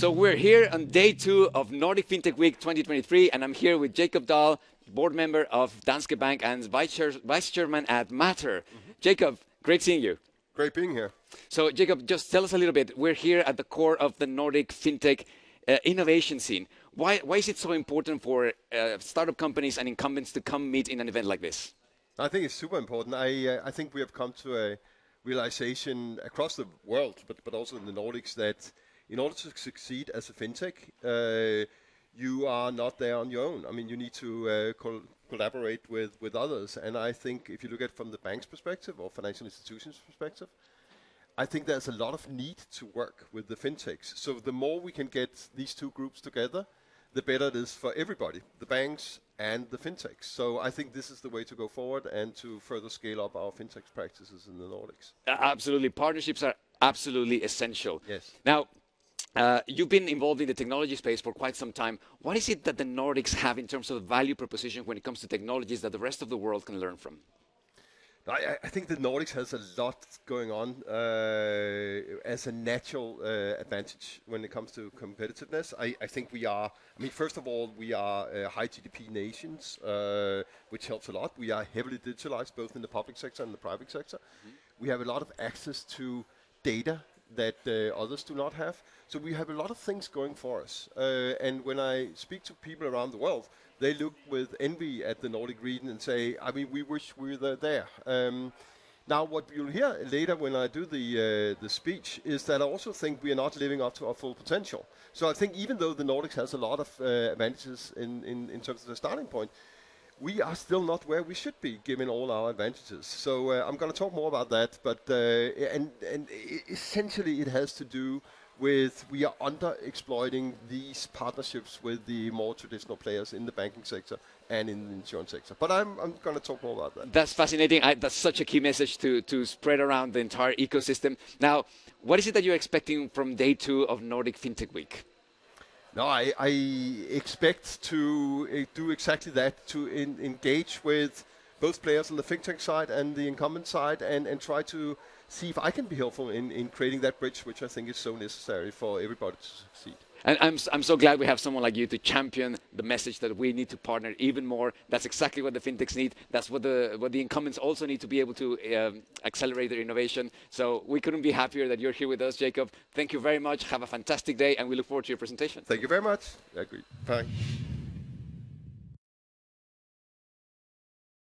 So we're here on day two of Nordic FinTech Week 2023, and I'm here with Jacob Dahl, board member of Danske Bank and vice, chair, vice chairman at Matter. Mm-hmm. Jacob, great seeing you. Great being here. So, Jacob, just tell us a little bit. We're here at the core of the Nordic FinTech uh, innovation scene. Why, why is it so important for uh, startup companies and incumbents to come meet in an event like this? I think it's super important. I, uh, I think we have come to a realization across the world, but, but also in the Nordics, that in order to succeed as a fintech, uh, you are not there on your own. I mean, you need to uh, col- collaborate with, with others. And I think if you look at it from the bank's perspective or financial institutions' perspective, I think there's a lot of need to work with the fintechs. So the more we can get these two groups together, the better it is for everybody, the banks and the fintechs. So I think this is the way to go forward and to further scale up our fintech practices in the Nordics. Uh, absolutely. Partnerships are absolutely essential. Yes. Now, uh, you've been involved in the technology space for quite some time. What is it that the Nordics have in terms of value proposition when it comes to technologies that the rest of the world can learn from? I, I think the Nordics has a lot going on uh, as a natural uh, advantage when it comes to competitiveness. I, I, think we are, I mean, first of all, we are uh, high GDP nations, uh, which helps a lot. We are heavily digitalized, both in the public sector and the private sector. Mm-hmm. We have a lot of access to data that uh, others do not have. So we have a lot of things going for us. Uh, and when I speak to people around the world, they look with envy at the Nordic region and say, I mean, we wish we were there. Um, now, what you'll hear later when I do the uh, the speech is that I also think we are not living up to our full potential. So I think even though the Nordics has a lot of uh, advantages in, in, in terms of the starting point, we are still not where we should be given all our advantages. So uh, I'm going to talk more about that. But uh, and and essentially it has to do with we are under exploiting these partnerships with the more traditional players in the banking sector and in the insurance sector. But I'm, I'm going to talk more about that. That's fascinating. I, that's such a key message to, to spread around the entire ecosystem. Now, what is it that you're expecting from day two of Nordic FinTech Week? No, I, I expect to uh, do exactly that, to in, engage with both players on the fintech side and the incumbent side and, and try to see if I can be helpful in, in creating that bridge, which I think is so necessary for everybody to succeed. And I'm, I'm so glad we have someone like you to champion the message that we need to partner even more. That's exactly what the fintechs need. That's what the, what the incumbents also need to be able to um, accelerate their innovation. So we couldn't be happier that you're here with us, Jacob. Thank you very much. Have a fantastic day, and we look forward to your presentation. Thank you very much. Agreed. Bye.